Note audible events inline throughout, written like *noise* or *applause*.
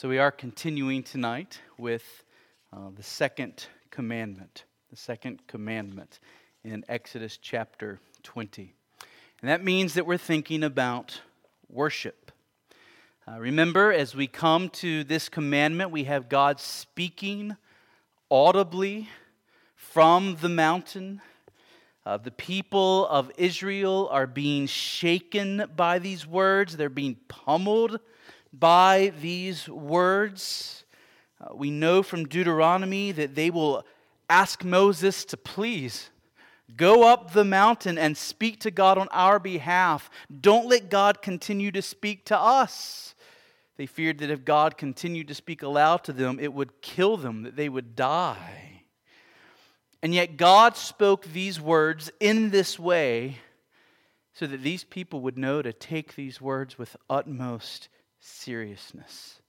So, we are continuing tonight with uh, the second commandment, the second commandment in Exodus chapter 20. And that means that we're thinking about worship. Uh, remember, as we come to this commandment, we have God speaking audibly from the mountain. Uh, the people of Israel are being shaken by these words, they're being pummeled by these words. Uh, we know from Deuteronomy that they will ask Moses to please go up the mountain and speak to God on our behalf. Don't let God continue to speak to us. They feared that if God continued to speak aloud to them, it would kill them, that they would die. And yet, God spoke these words in this way so that these people would know to take these words with utmost seriousness.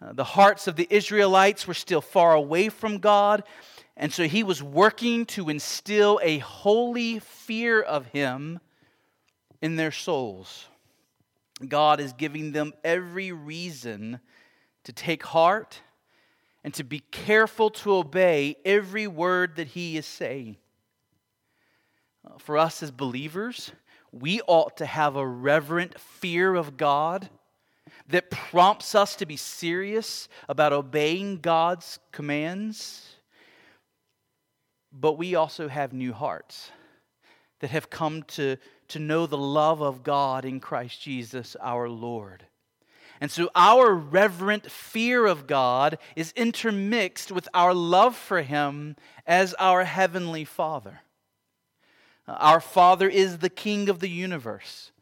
Uh, the hearts of the Israelites were still far away from God, and so he was working to instill a holy fear of him in their souls. God is giving them every reason to take heart and to be careful to obey every word that he is saying. Uh, for us as believers, we ought to have a reverent fear of God that prompts us to be serious about obeying God's commands. But we also have new hearts that have come to, to know the love of God in Christ Jesus our Lord. And so our reverent fear of God is intermixed with our love for Him as our Heavenly Father. Our Father is the King of the universe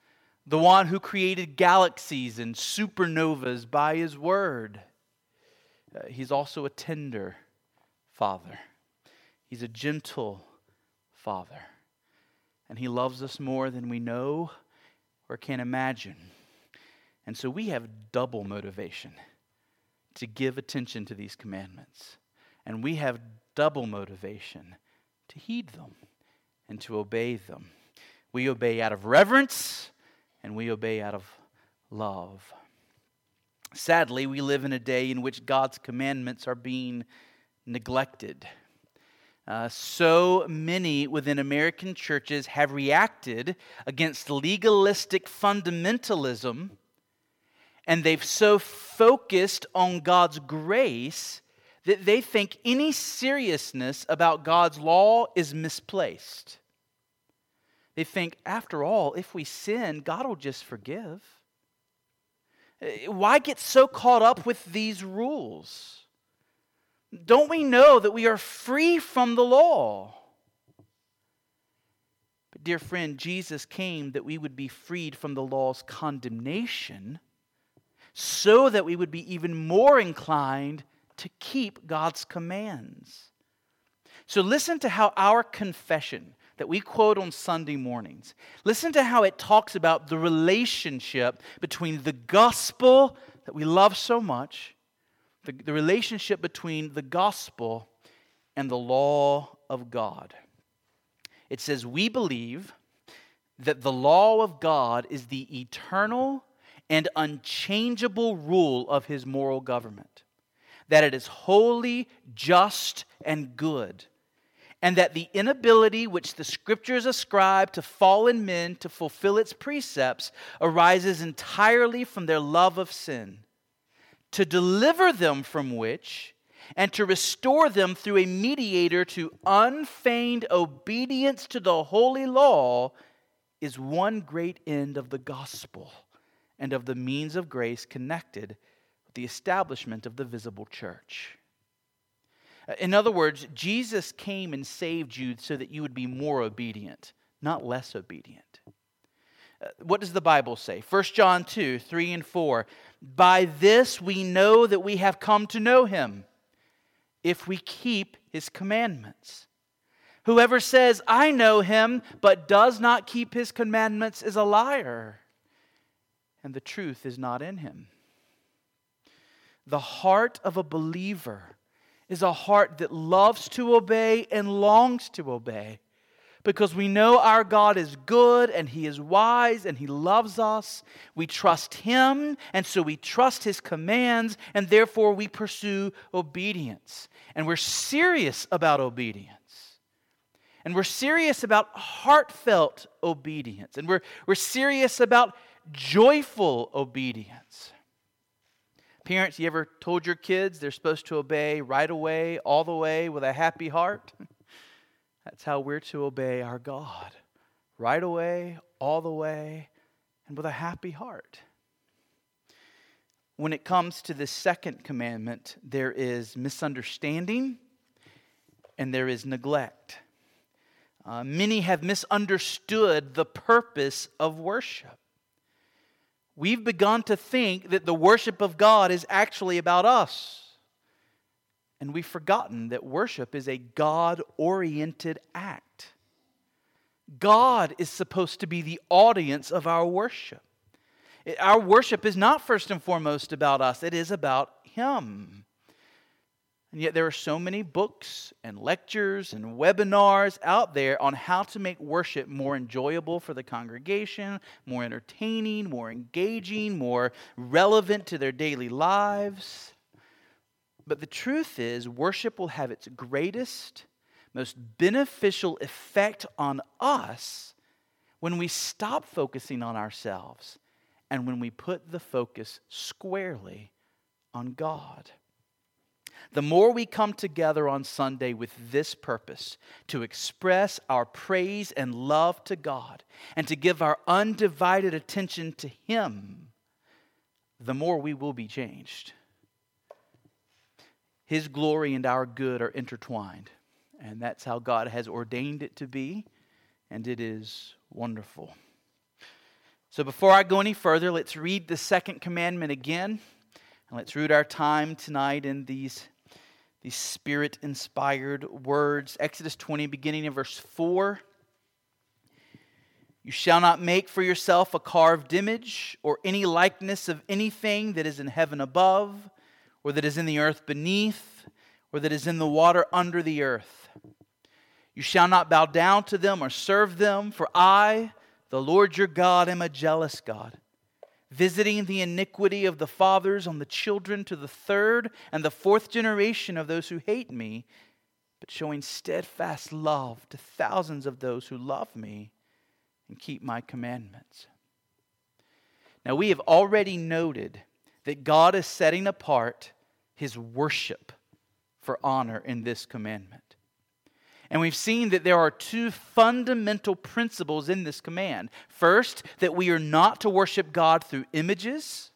the one who created galaxies and supernovas by his word. Uh, he's also a tender father, he's a gentle father. And he loves us more than we know or can imagine. And so we have double motivation to give attention to these commandments. And we have double motivation to heed them and to obey them. We obey out of reverence and we obey out of love. Sadly, we live in a day in which God's commandments are being neglected. Uh, so many within American churches have reacted against legalistic fundamentalism, and they've so focused on God's grace that they think any seriousness about God's law is misplaced. They think, after all, if we sin, God will just forgive. Eh, why get so caught up with these rules? Don't we know that we are free from the law? But, dear friend, Jesus came that we would be freed from the law's condemnation so that we would be even more inclined to keep God's commands. So, listen to how our confession that we quote on Sunday mornings. Listen to how it talks about the relationship between the gospel that we love so much, the, the relationship between the gospel and the law of God. It says, We believe that the law of God is the eternal and unchangeable rule of his moral government, that it is holy, just, and good and that the inability which the scriptures ascribe to fallen men to fulfill its precepts arises entirely from their love of sin, to deliver them from which, and to restore them through a mediator to unfeigned obedience to the holy law, is one great end of the gospel and of the means of grace connected with the establishment of the visible church. In other words, Jesus came and saved you so that you would be more obedient, not less obedient. Uh, what does the Bible say? 1 John 2 3 and 4. By this we know that we have come to know him, if we keep his commandments. Whoever says, I know him, but does not keep his commandments is a liar, and the truth is not in him. The heart of a believer is a heart that loves to obey and longs to obey. because we know our God is good and He is wise and He loves us. We trust Him, and so we trust His commands, and therefore we pursue obedience. And we're serious about obedience. And we're serious about heartfelt obedience. And we're, we're serious about joyful obedience. Parents, you ever told your kids they're supposed to obey right away, all the way, with a happy heart? *laughs* That's how we're to obey our God. Right away, all the way, and with a happy heart. When it comes to the second commandment, there is misunderstanding and there is neglect. Uh, many have misunderstood the purpose of worship we've begun to think that the worship of God is actually about us. And we've forgotten that worship is a God oriented act. God is supposed to be the audience of our worship. Our worship is not first and foremost about us, it is about Him. And yet, there are so many books and lectures and webinars out there on how to make worship more enjoyable for the congregation, more entertaining, more engaging, more relevant to their daily lives. But the truth is, worship will have its greatest, most beneficial effect on us when we stop focusing on ourselves and when we put the focus squarely on God. The more we come together on Sunday with this purpose to express our praise and love to God and to give our undivided attention to Him, the more we will be changed. His glory and our good are intertwined, and that's how God has ordained it to be, and it is wonderful. So, before I go any further, let's read the second commandment again. And let's root our time tonight in these, these spirit inspired words. Exodus 20, beginning in verse 4. You shall not make for yourself a carved image or any likeness of anything that is in heaven above, or that is in the earth beneath, or that is in the water under the earth. You shall not bow down to them or serve them, for I, the Lord your God, am a jealous God visiting the iniquity of the fathers on the children to the third and the fourth generation of those who hate me, but showing steadfast love to thousands of those who love me and keep my commandments. Now, we have already noted that God is setting apart his worship for honor in this commandment. And we've seen that there are two fundamental principles in this command. First, that we are not to worship God through images.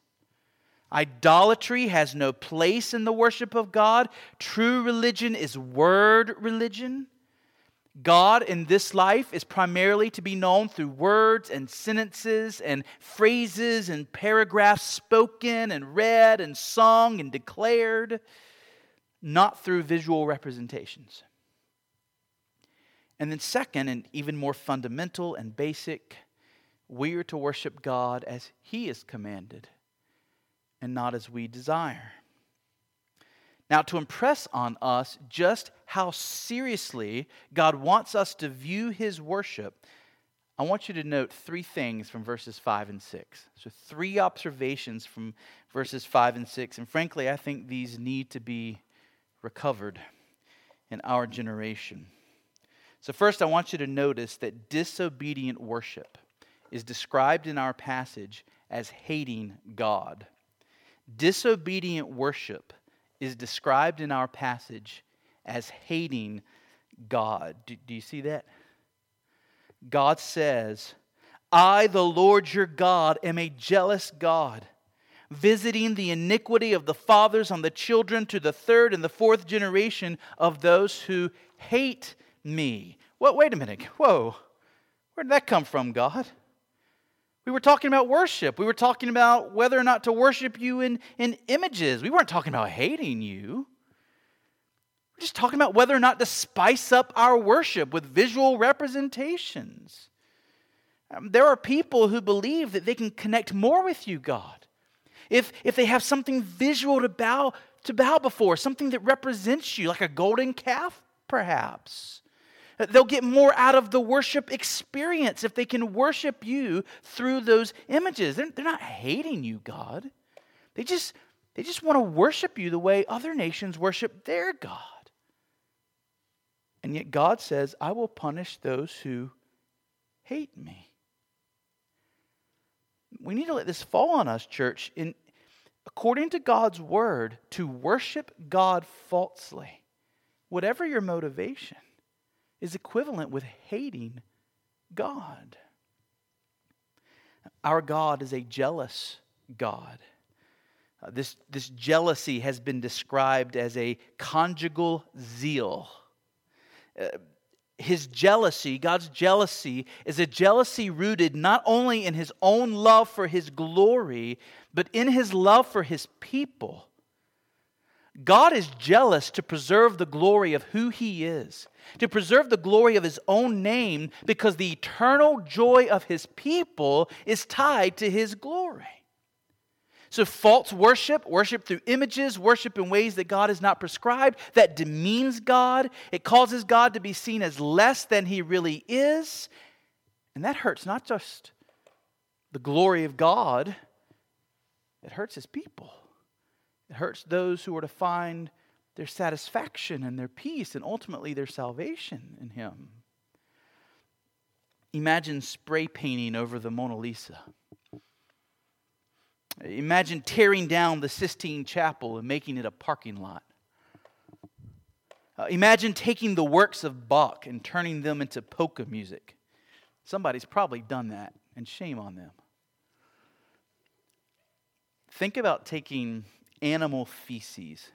Idolatry has no place in the worship of God. True religion is word religion. God in this life is primarily to be known through words and sentences and phrases and paragraphs spoken and read and sung and declared, not through visual representations. And then, second, and even more fundamental and basic, we are to worship God as He is commanded and not as we desire. Now, to impress on us just how seriously God wants us to view His worship, I want you to note three things from verses 5 and 6. So, three observations from verses 5 and 6. And frankly, I think these need to be recovered in our generation. So, first, I want you to notice that disobedient worship is described in our passage as hating God. Disobedient worship is described in our passage as hating God. Do, do, you see that? God says, I, the Lord your God, am a jealous God, visiting the iniquity of the fathers on the children to the third and the fourth generation of those who hate me. Well, wait a minute. Whoa. Where did that come from, God? We were talking about worship. We were talking about whether or not to worship you in, in images. We weren't talking about hating you. We're just talking about whether or not to spice up our worship with visual representations. Um, there are people who believe that they can connect more with you, God, if, if they have something visual to bow, to bow before, something that represents you, like a golden calf, perhaps They'll get more out of the worship experience if they can worship you through those images. They're, they're not hating you, God. They just, they just want to worship you the way other nations worship their God. And yet God says, I will punish those who hate me. We need to let this fall on us, church. In, according to God's word, to worship God falsely, whatever your motivation, is equivalent with hating God. Our God is a jealous God. Uh, this, this jealousy has been described as a conjugal zeal. Uh, his jealousy, God's jealousy, is a jealousy rooted not only in his own love for his glory, but in his love for his people. God is jealous to preserve the glory of who he is, to preserve the glory of his own name, because the eternal joy of his people is tied to his glory. So, false worship, worship through images, worship in ways that God has not prescribed, that demeans God. It causes God to be seen as less than he really is. And that hurts not just the glory of God, it hurts his people. It hurts those who are to find their satisfaction and their peace and ultimately their salvation in him. Imagine spray painting over the Mona Lisa. Imagine tearing down the Sistine Chapel and making it a parking lot. Uh, imagine taking the works of Bach and turning them into polka music. Somebody's probably done that, and shame on them. Think about taking animal feces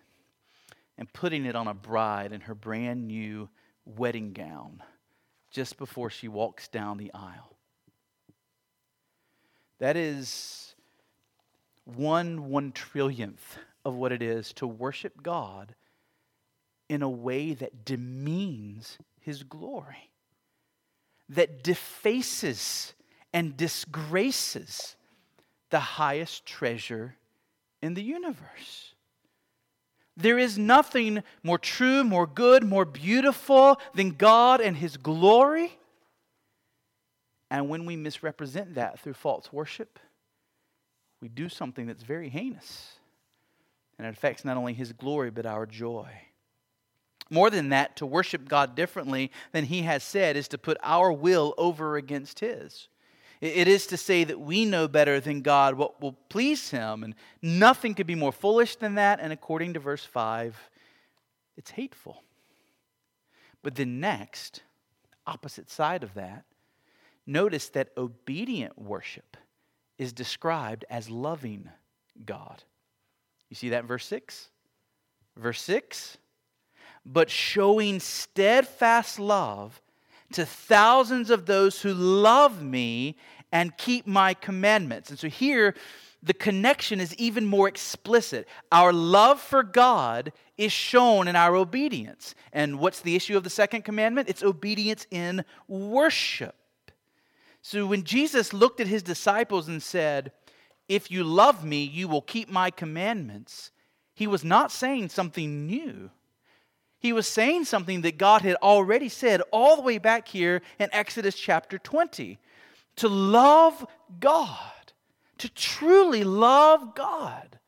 and putting it on a bride in her brand new wedding gown just before she walks down the aisle. That is one one trillionth of what it is to worship God in a way that demeans his glory, that defaces and disgraces the highest treasure in the universe. There is nothing more true, more good, more beautiful than God and His glory. And when we misrepresent that through false worship, we do something that's very heinous. And it affects not only his glory, but our joy. More than that, to worship God differently than he has said is to put our will over against his. It is to say that we know better than God what will please him, and nothing could be more foolish than that. And according to verse 5, it's hateful. But then, next, opposite side of that, notice that obedient worship is described as loving God. You see that in verse 6? Verse 6 But showing steadfast love to thousands of those who love me and keep my commandments. And so here, the connection is even more explicit. Our love for God is shown in our obedience. And what's the issue of the second commandment? It's obedience in worship. So when Jesus looked at his disciples and said, If you love me, you will keep my commandments, he was not saying something new. He was saying something that God had already said all the way back here in Exodus chapter 20. To love God, to truly love God,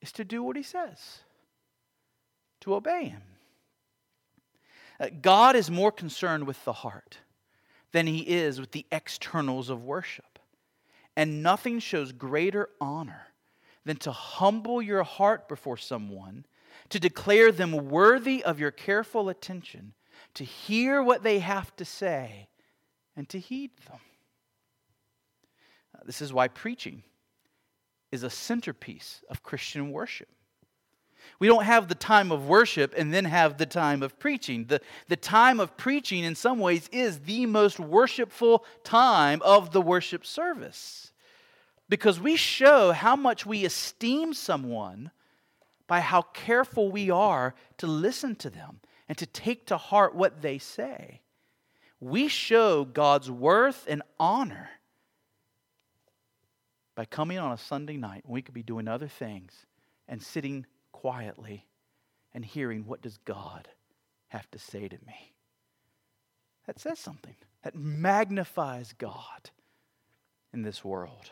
is to do what he says, to obey him. Uh, God is more concerned with the heart than he is with the externals of worship. And nothing shows greater honor than to humble your heart before someone, to declare them worthy of your careful attention, to hear what they have to say, and to heed them. Uh, this is why preaching is a centerpiece of Christian worship. We don't have the time of worship and then have the time of preaching. The, the time of preaching, in some ways, is the most worshipful time of the worship service because we show how much we esteem someone by how careful we are to listen to them and to take to heart what they say. We show God's worth and honor by coming on a Sunday night when we could be doing other things and sitting quietly and hearing what does God have to say to me. that says something, that magnifies God in this world.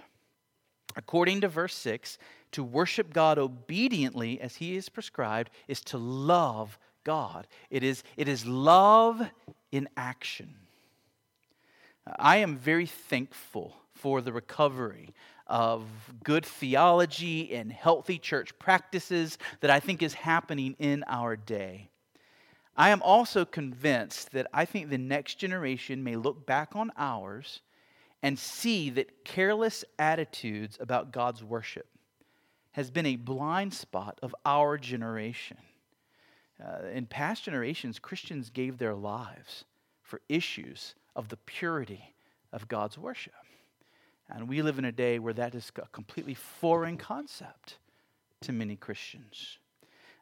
According to verse 6, to worship God obediently as he is prescribed is to love God. It is, it is love in action. I am very thankful for the recovery of good theology and healthy church practices that I think is happening in our day. I am also convinced that I think the next generation may look back on ours and see that careless attitudes about God's worship has been a blind spot of our generation. Uh, in past generations, Christians gave their lives for issues of the purity of God's worship. And we live in a day where that is a completely foreign concept to many Christians.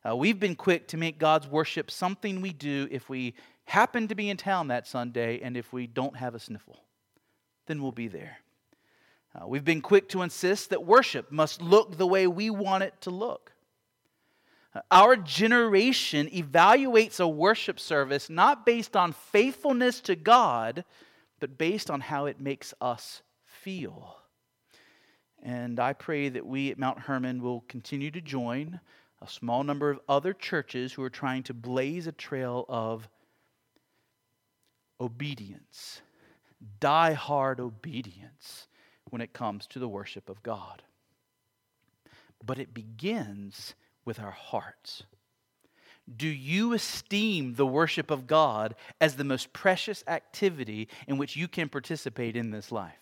Uh, we've been quick to make God's worship something we do if we happen to be in town that Sunday and if we don't have a sniffle. Then we'll be there. Uh, we've been quick to insist that worship must look the way we want it to look. Our generation evaluates a worship service not based on faithfulness to God, but based on how it makes us feel. And I pray that we at Mount Hermon will continue to join a small number of other churches who are trying to blaze a trail of obedience, die hard obedience when it comes to the worship of God. But it begins with our hearts. Do you esteem the worship of God as the most precious activity in which you can participate in this life?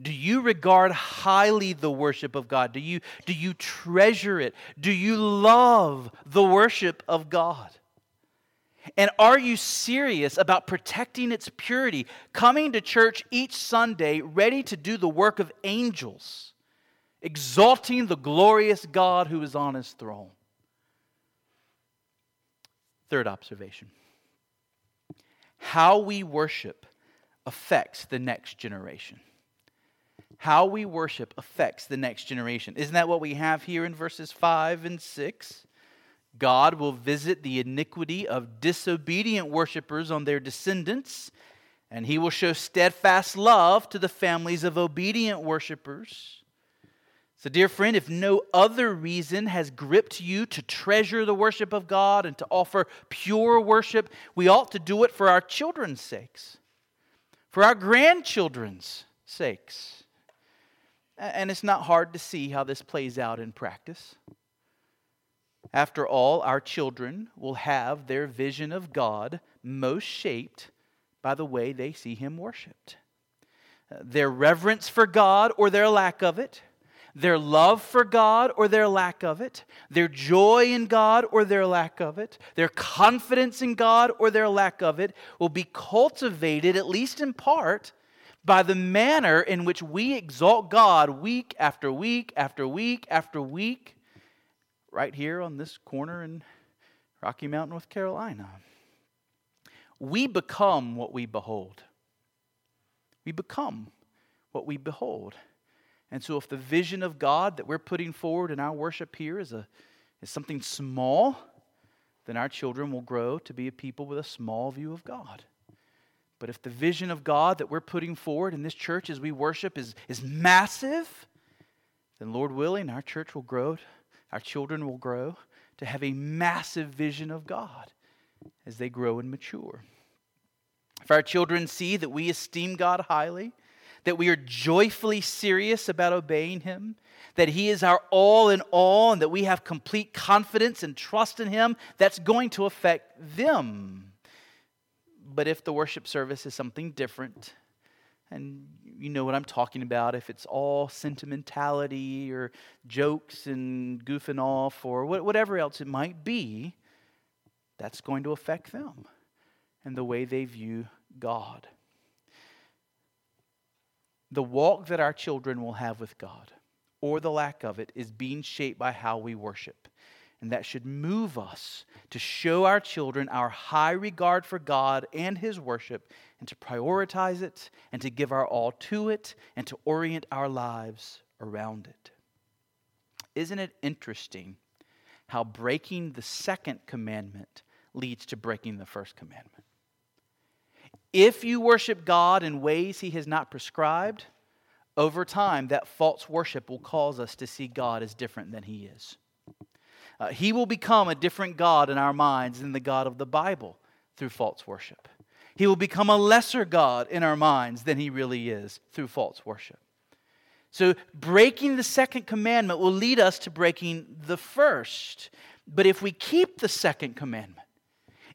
Do you regard highly the worship of God? Do you, do you treasure it? Do you love the worship of God? And are you serious about protecting its purity, coming to church each Sunday ready to do the work of angels, exalting the glorious God who is on his throne? Third observation how we worship affects the next generation. How we worship affects the next generation. Isn't that what we have here in verses 5 and 6? God will visit the iniquity of disobedient worshippers on their descendants, and he will show steadfast love to the families of obedient worshippers. So, dear friend, if no other reason has gripped you to treasure the worship of God and to offer pure worship, we ought to do it for our children's sakes, for our grandchildren's sakes. And it's not hard to see how this plays out in practice. After all, our children will have their vision of God most shaped by the way they see Him worshiped. Uh, their reverence for God or their lack of it, their love for God or their lack of it, their joy in God or their lack of it, their confidence in God or their lack of it will be cultivated, at least in part, by the manner in which we exalt God week after week after week after week, right here on this corner in Rocky Mount, North Carolina. We become what we behold. We become what we behold. And so, if the vision of God that we're putting forward in our worship here is, a, is something small, then our children will grow to be a people with a small view of God. But if the vision of God that we're putting forward in this church as we worship is, is massive, then Lord willing, our church will grow, our children will grow to have a massive vision of God as they grow and mature. If our children see that we esteem God highly, that we are joyfully serious about obeying Him, that He is our all in all, and that we have complete confidence and trust in Him, that's going to affect them. But if the worship service is something different, and you know what I'm talking about, if it's all sentimentality or jokes and goofing off or whatever else it might be, that's going to affect them and the way they view God. The walk that our children will have with God, or the lack of it, is being shaped by how we worship. And that should move us to show our children our high regard for God and His worship, and to prioritize it, and to give our all to it, and to orient our lives around it. Isn't it interesting how breaking the second commandment leads to breaking the first commandment? If you worship God in ways He has not prescribed, over time, that false worship will cause us to see God as different than He is. Uh, he will become a different God in our minds than the God of the Bible through false worship. He will become a lesser God in our minds than He really is through false worship. So, breaking the second commandment will lead us to breaking the first. But if we keep the second commandment,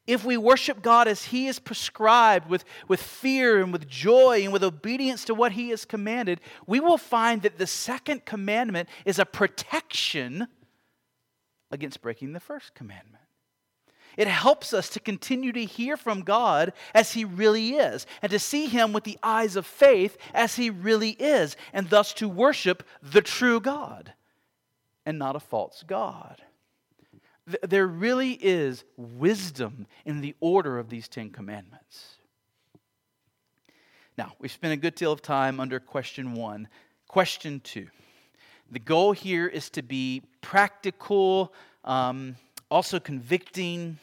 if we worship God as He is prescribed with, with fear and with joy and with obedience to what He has commanded, we will find that the second commandment is a protection against breaking the first commandment. It helps us to continue to hear from God as He really is, and to see Him with the eyes of faith as He really is, and thus to worship the true God and not a false God. There really is wisdom in the order of these Ten Commandments. Now, we've spent a good deal of time under question one. Question two. The goal here is to be practical, um, also convicting.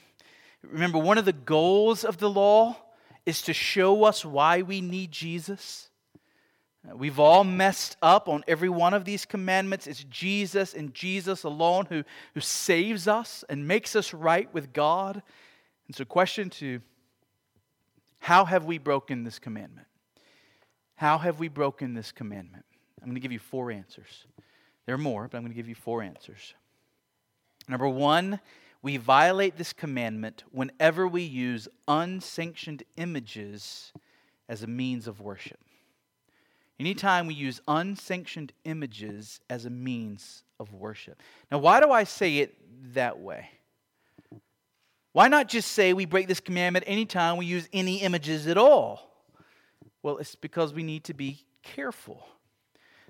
Remember, one of the goals of the law is to show us why we need Jesus. We've all messed up on every one of these commandments. It's Jesus and Jesus alone who, who saves us and makes us right with God. And so, question two How have we broken this commandment? How have we broken this commandment? I'm going to give you four answers. There are more, but I'm going to give you four answers. Number one, we violate this commandment whenever we use unsanctioned images as a means of worship. Anytime we use unsanctioned images as a means of worship. Now, why do I say it that way? Why not just say we break this commandment anytime we use any images at all? Well, it's because we need to be careful.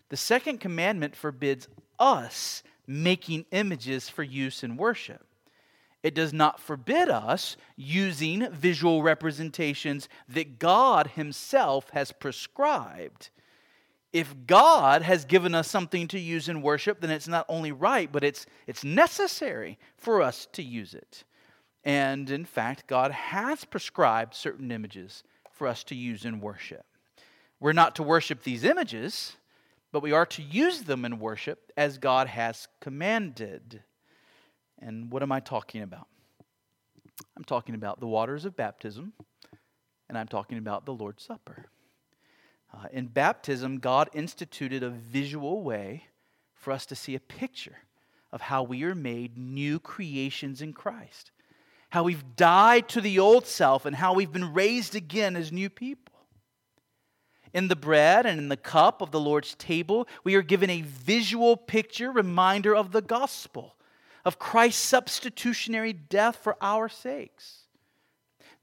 The second commandment forbids us making images for use in worship. It does not forbid us using visual representations that God Himself has prescribed. If God has given us something to use in worship, then it's not only right, but it's, it's necessary for us to use it. And in fact, God has prescribed certain images for us to use in worship. We're not to worship these images, but we are to use them in worship as God has commanded. And what am I talking about? I'm talking about the waters of baptism, and I'm talking about the Lord's Supper. Uh, in baptism, God instituted a visual way for us to see a picture of how we are made new creations in Christ, how we've died to the old self, and how we've been raised again as new people. In the bread and in the cup of the Lord's table, we are given a visual picture, reminder of the gospel, of Christ's substitutionary death for our sakes.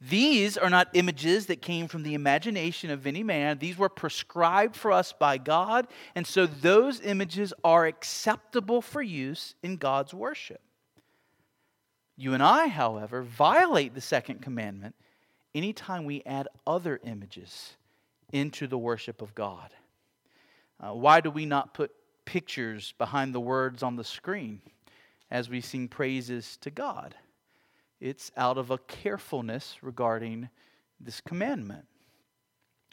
These are not images that came from the imagination of any man. These were prescribed for us by God, and so those images are acceptable for use in God's worship. You and I, however, violate the second commandment anytime we add other images into the worship of God? Uh, why do we not put pictures behind the words on the screen as we sing praises to God? It's out of a carefulness regarding this commandment.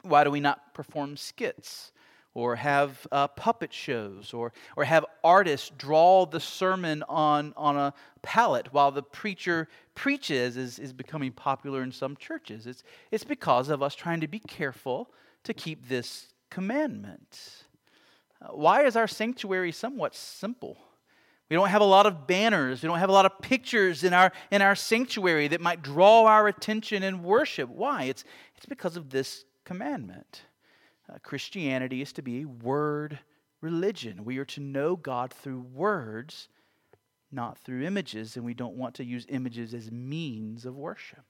Why do we not perform skits or have uh, puppet shows or, or have artists draw the sermon on, on a pallet while the preacher preaches is, is becoming popular in some churches. It's, it's because of us trying to be careful to keep this commandment. Uh, why is our sanctuary somewhat simple? We don't have a lot of banners. We don't have a lot of pictures in our, in our sanctuary that might draw our attention in worship. Why? It's, it's because of this commandment. Uh, Christianity is to be a word religion. We are to know God through words, not through images, and we don't want to use images as means of worship.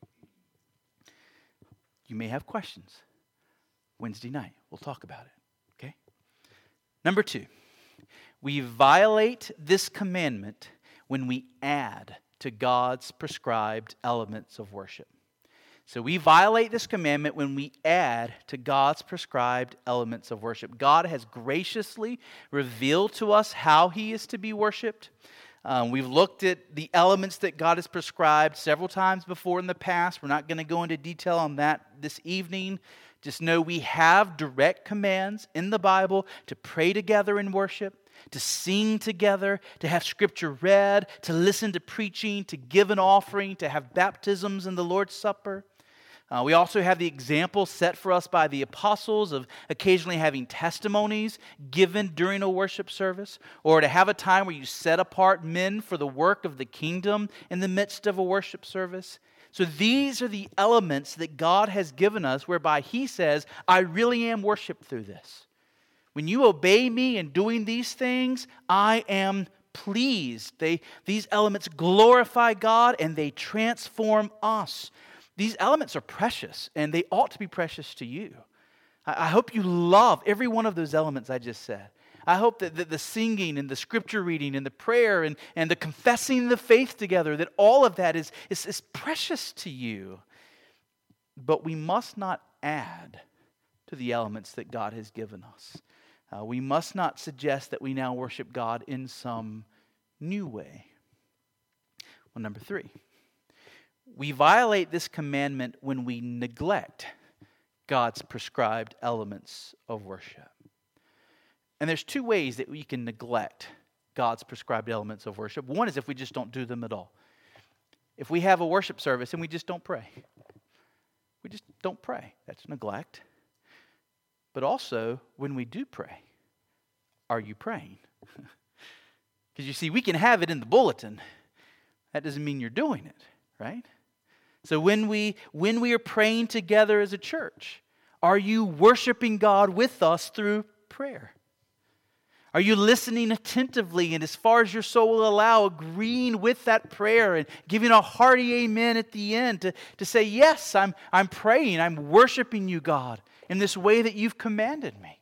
You may have questions. Wednesday night, we'll talk about it. Okay? Number two, we violate this commandment when we add to God's prescribed elements of worship. So we violate this commandment when we add to God's prescribed elements of worship. God has graciously revealed to us how He is to be worshiped. Um, we've looked at the elements that God has prescribed several times before in the past. We're not going to go into detail on that this evening. Just know we have direct commands in the Bible to pray together in worship, to sing together, to have scripture read, to listen to preaching, to give an offering, to have baptisms in the Lord's Supper. Uh, we also have the example set for us by the apostles of occasionally having testimonies given during a worship service, or to have a time where you set apart men for the work of the kingdom in the midst of a worship service. So these are the elements that God has given us whereby He says, I really am worshiped through this. When you obey me in doing these things, I am pleased. They, these elements glorify God and they transform us. These elements are precious, and they ought to be precious to you. I hope you love every one of those elements I just said. I hope that the, the, singing and the scripture reading and the prayer and, and the confessing the faith together, that all of that is, is, is precious to you. But we must not add to the elements that God has given us. Uh, we must not suggest that we now worship God in some new way. Well, number three. We violate this commandment when we neglect God's prescribed elements of worship. And there's two ways that we can neglect God's prescribed elements of worship. One is if we just don't do them at all. If we have a worship service and we just don't pray, we just don't pray. That's neglect. But also, when we do pray, are you praying? *laughs* Because you see, we can have it in the bulletin. That doesn't mean you're doing it, right? So when we when we are praying together as a church, are you worshiping God with us through prayer? Are you listening attentively and as far as your soul will allow, agreeing with that prayer and giving a hearty amen at the end to, to say, Yes, I'm, I'm praying, I'm worshiping you, God, in this way that you've commanded me.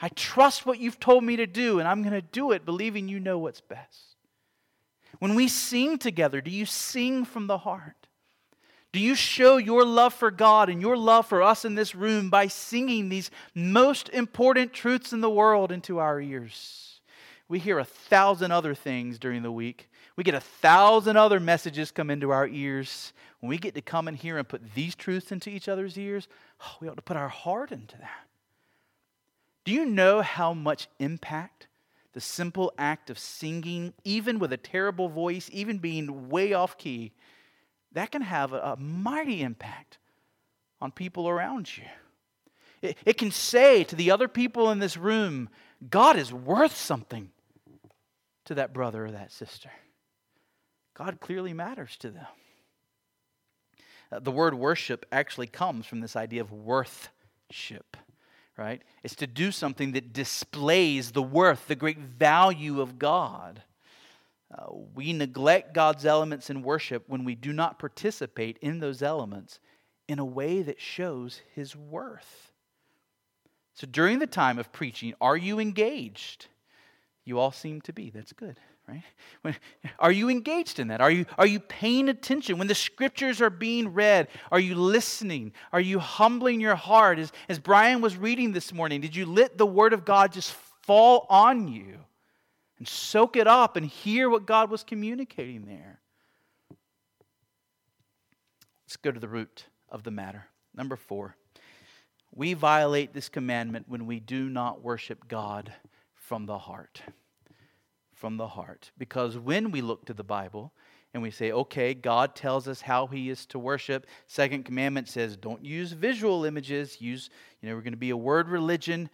I trust what you've told me to do, and I'm going to do it believing you know what's best. When we sing together, do you sing from the heart? Do you show your love for God and your love for us in this room by singing these most important truths in the world into our ears? We hear a thousand other things during the week. We get a thousand other messages come into our ears. When we get to come in here and put these truths into each other's ears, oh, we ought to put our heart into that. Do you know how much impact the simple act of singing, even with a terrible voice, even being way off key, that can have a, a mighty impact on people around you. It, it can say to the other people in this room, God is worth something to that brother or that sister. God clearly matters to them. Uh, the word worship actually comes from this idea of worthship, right? It's to do something that displays the worth, the great value of God. Uh, we neglect God's elements in worship when we do not participate in those elements in a way that shows His worth. So during the time of preaching, are you engaged? You all seem to be. That's good, right? When, are you engaged in that? Are you, are you paying attention? When the scriptures are being read, are you listening? Are you humbling your heart? As, as Brian was reading this morning, did you let the Word of God just fall on you? and soak it up and hear what God was communicating there. Let's go to the root of the matter. Number four, we violate this commandment when we do not worship God from the heart. From the heart. Because when we look to the Bible, and we say, okay, God tells us how he is to worship. Second commandment says, don't use visual images. Use, you know, we're going to be a word religion.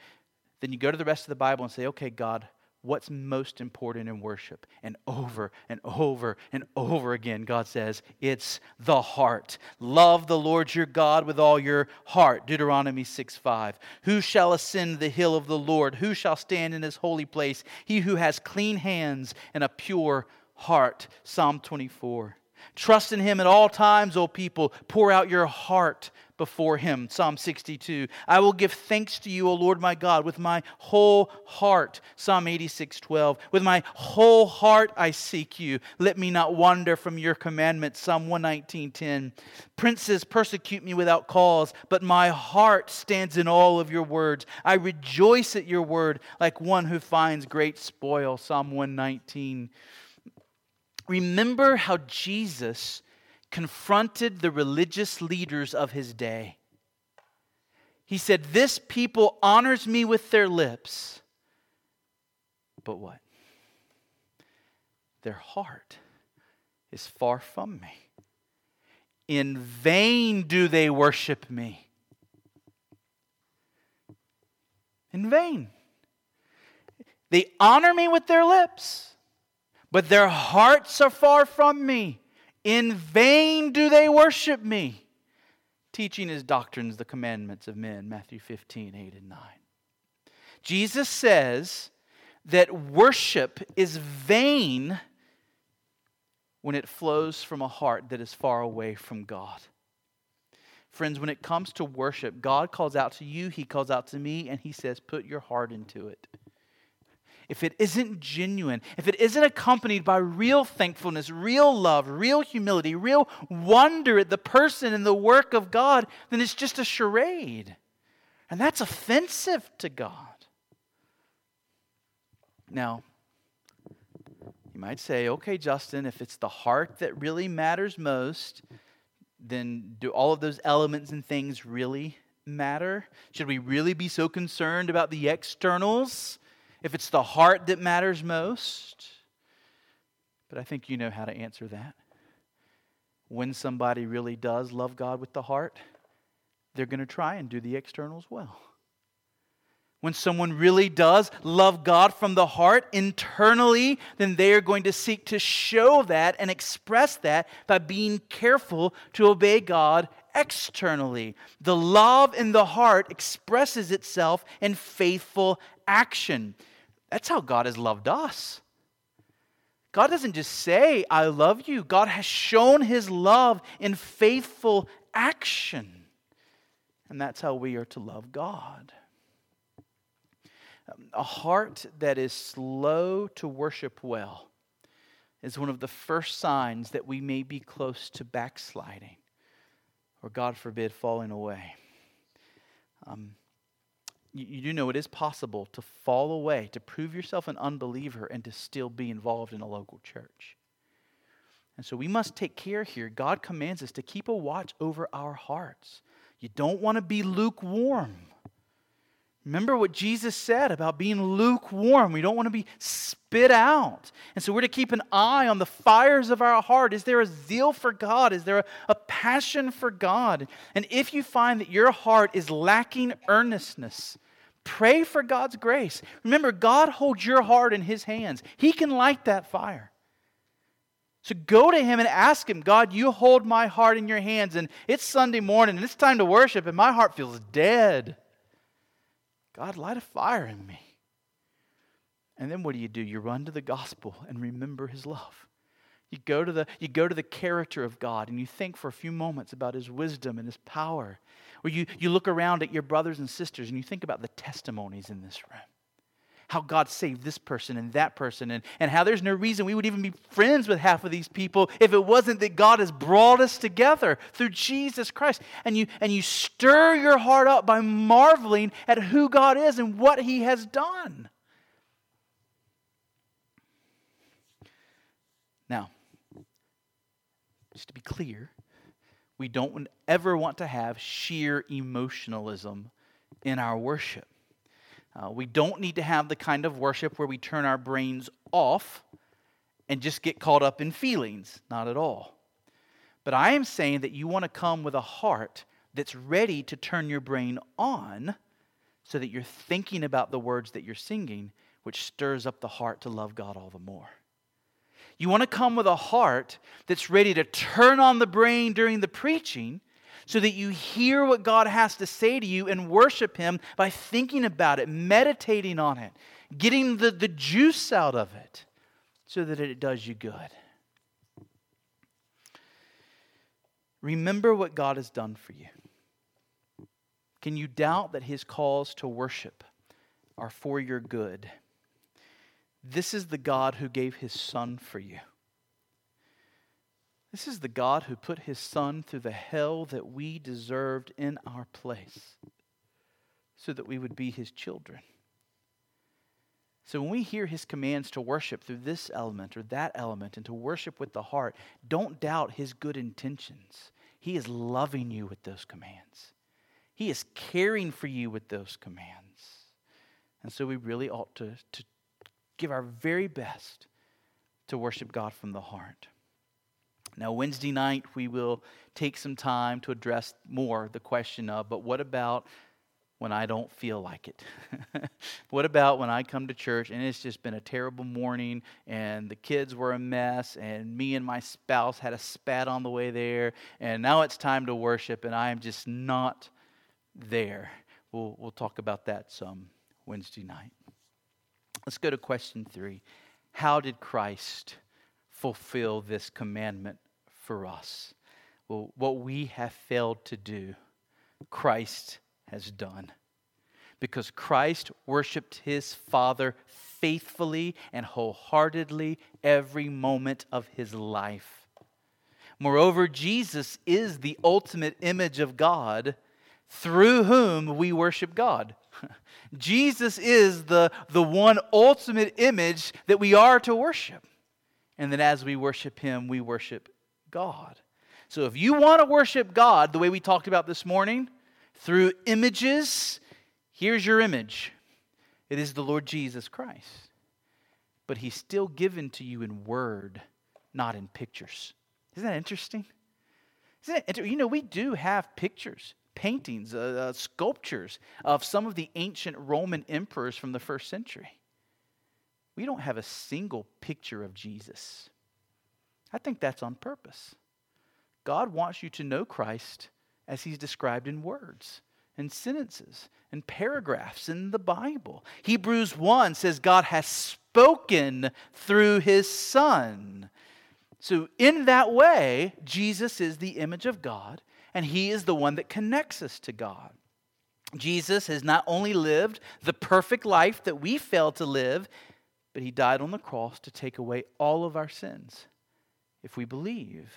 Then you go to the rest of the Bible and say, okay, God, what's most important in worship. And over and over and over again, God says, it's the heart. Love the Lord your God with all your heart. Deuteronomy 6 5. Who shall ascend the hill of the Lord? Who shall stand in his holy place? He who has clean hands and a pure heart. Psalm 24. Trust in him at all times, O people. Pour out your heart before him. Psalm 62. I will give thanks to you, O Lord my God, with my whole heart. Psalm 86, 12. With my whole heart I seek you. Let me not wander from your commandments. Psalm 119, 10. Princes persecute me without cause, but my heart stands in all of your words. I rejoice at your word like one who finds great spoil. Psalm 119. Remember how Jesus confronted the religious leaders of his day. He said, This people honors me with their lips, but what? Their heart is far from me. In vain do they worship me. In vain. They honor me with their lips but their hearts are far from me. In vain do they worship me, teaching his doctrines the commandments of men. Matthew 15, 8 and 9. Jesus says that worship is vain when it flows from a heart that is far away from God. Friends, when it comes to worship, God calls out to you, He calls out to me, and He says, Put your heart into it if it isn't genuine, if it isn't accompanied by real thankfulness, real love, real humility, real wonder at the person and the work of God, then it's just a charade. And that's offensive to God. Now, you might say, okay, Justin, if it's the heart that really matters most, then do all of those elements and things really matter? Should we really be so concerned about the externals? If it's the heart that matters most. But I think you know how to answer that. When somebody really does love God with the heart, they're going to try and do the externals well. When someone really does love God from the heart internally, then they are going to seek to show that and express that by being careful to obey God externally. The love in the heart expresses itself in faithful action. That's how God has loved us. God doesn't just say, I love you. God has shown his love in faithful action. And that's how we are to love God. A heart that is slow to worship well is one of the first signs that we may be close to backsliding or, God forbid, falling away. Um, you, do know it is possible to fall away, to prove yourself an unbeliever, and to still be involved in a local church. And so we must take care here. God commands us to keep a watch over our hearts. You don't want to be lukewarm. Remember what Jesus said about being lukewarm. We don't want to be spit out. And so we're to keep an eye on the fires of our heart. Is there a zeal for God? Is there a, a, passion for God? And if you find that your heart is lacking earnestness, pray for God's grace. Remember, God holds your heart in His hands, He can light that fire. So go to Him and ask Him, God, you hold my heart in your hands, and it's Sunday morning, and it's time to worship, and my heart feels dead. God, light a fire in me. And then what do you do? You run to the gospel and remember his love. You go to the, you go to the character of God and you think for a few moments about his wisdom and his power. Or you, you look around at your brothers and sisters and you think about the testimonies in this room how God saved this person and that person, and, and how there's no reason we would even be friends with half of these people if it wasn't that God has brought us together through Jesus Christ. And you, and you stir your heart up by marveling at who God is and what He has done. Now, just to be clear, we don't ever want to have sheer emotionalism in our worship. Uh, we don't need to have the kind of worship where we turn our brains off and just get caught up in feelings. Not at all. But I am saying that you want to come with a heart that's ready to turn your brain on so that you're thinking about the words that you're singing, which stirs up the heart to love God all the more. You want to come with a heart that's ready to turn on the brain during the preaching so that you hear what God has to say to you and worship Him by thinking about it, meditating on it, getting the, the juice out of it so that it does you good. Remember what God has done for you. Can you doubt that His calls to worship are for your good? This is the God who gave His Son for you. This is the God who put his Son through the hell that we deserved in our place so that we would be his children. So when we hear his commands to worship through this element or that element and to worship with the heart, don't doubt his good intentions. He is loving you with those commands. He is caring for you with those commands. And so we really ought to, to give our very best to worship God from the heart. Now, Wednesday night, we will take some time to address more the question of, but what about when I don't feel like it? *laughs* what about when I come to church and it's just been a terrible morning and the kids were a mess and me and my spouse had a spat on the way there and now it's time to worship and I am just not there? We'll, we'll talk about that some Wednesday night. Let's go to question three. How did Christ fulfill this commandment for us? Well, what we have failed to do, Christ has done. Because Christ worshiped his Father faithfully and wholeheartedly every moment of his life. Moreover, Jesus is the ultimate image of God through whom we worship God. *laughs* Jesus is the, the one ultimate image that we are to worship. And that as we worship Him, we worship God. So if you want to worship God the way we talked about this morning, through images, here's your image it is the Lord Jesus Christ. But He's still given to you in word, not in pictures. Isn't that interesting? Isn't it, you know, we do have pictures paintings, uh, uh, sculptures of some of the ancient Roman emperors from the first century. We don't have a single picture of Jesus. I think that's on purpose. God wants you to know Christ as he's described in words and sentences and paragraphs in the Bible. Hebrews 1 says God has spoken through his Son. So, in that way, Jesus is the image of God and He is the one that connects us to God. Jesus has not only lived the perfect life that we failed to live, but He died on the cross to take away all of our sins if we believe.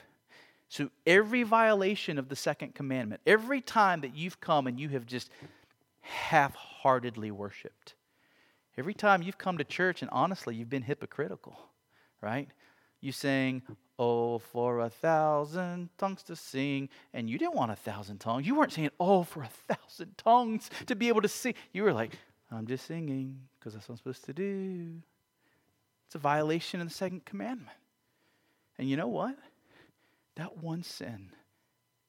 So, every violation of the second commandment, every time that you've come and you have just half heartedly worshiped, every time you've come to church and honestly you've been hypocritical, right? You saying, Oh, for a thousand tongues to sing. And you didn't want a thousand tongues. You weren't saying, Oh, for a thousand tongues to be able to sing. You were like, I'm just singing because that's what I'm supposed to do. It's a violation of the second commandment. And you know what? That one sin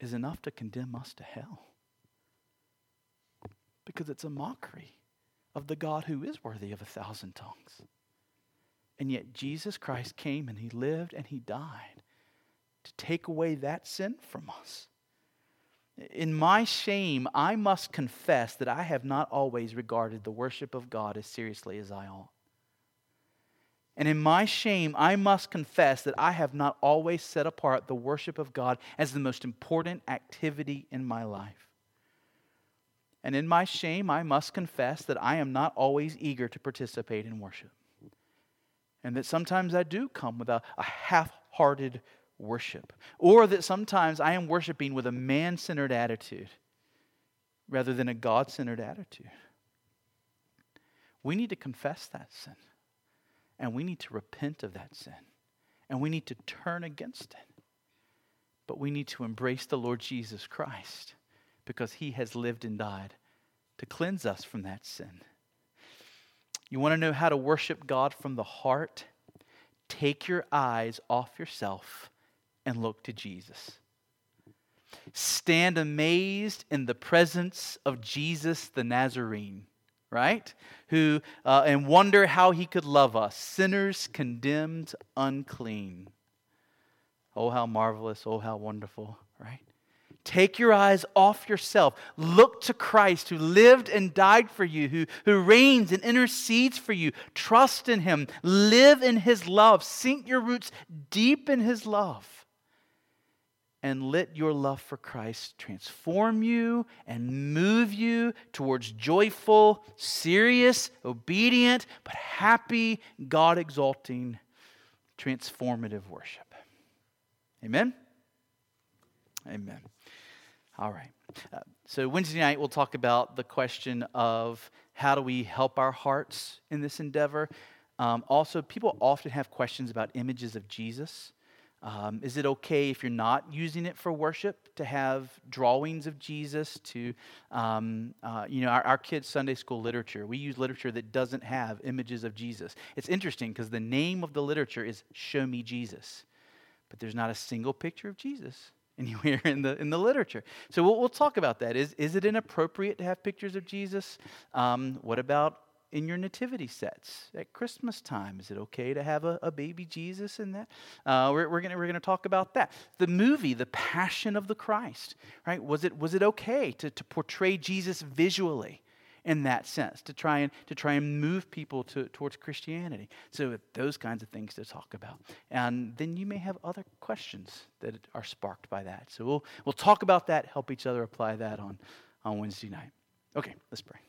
is enough to condemn us to hell. Because it's a mockery of the God who is worthy of a thousand tongues. And yet Jesus Christ came and he lived and he died to take away that sin from us. In my shame, I must confess that I have not always regarded the worship of God as seriously as I ought. And in my shame, I must confess that I have not always set apart the worship of God as the most important activity in my life. And in my shame, I must confess that I am not always eager to participate in worship and that sometimes I do come with a, a half hearted worship, or that sometimes I am worshiping with a man centered attitude rather than a God centered attitude. We need to confess that sin, and we need to repent of that sin, and we need to turn against it. But we need to embrace the Lord Jesus Christ because he has lived and died to cleanse us from that sin. You want to know how to worship God from the heart? Take your eyes off yourself and look to Jesus. Stand amazed in the presence of Jesus the Nazarene, right? Who, uh, and wonder how he could love us, sinners condemned unclean. Oh, how marvelous. Oh, how wonderful, right? Take your eyes off yourself. Look to Christ who lived and died for you, who, who reigns and intercedes for you. Trust in him. Live in his love. Sink your roots deep in his love. And let your love for Christ transform you and move you towards joyful, serious, obedient, but happy, God exalting, transformative worship. Amen? Amen. All right. Uh, so, Wednesday night, we'll talk about the question of how do we help our hearts in this endeavor. Um, also, people often have questions about images of Jesus. Um, is it okay if you're not using it for worship to have drawings of Jesus? To, um, uh, you know, our, our kids' Sunday school literature, we use literature that doesn't have images of Jesus. It's interesting because the name of the literature is Show Me Jesus, but there's not a single picture of Jesus *laughs* anywhere in the in the literature. So we'll, we'll talk about that. Is is it inappropriate to have pictures of Jesus? Um, what about in your nativity sets at Christmas time? Is it okay to have a, a baby Jesus in that? Uh, we're we're gonna we're gonna talk about that. The movie, The Passion of the Christ, right? Was it was it okay to to portray Jesus visually? in that sense to try and to try and move people to, towards Christianity. So those kinds of things to talk about, and then you may have other questions that are sparked by that. So we'll we'll talk about that, help each other apply that on on Wednesday night. Okay, let's pray.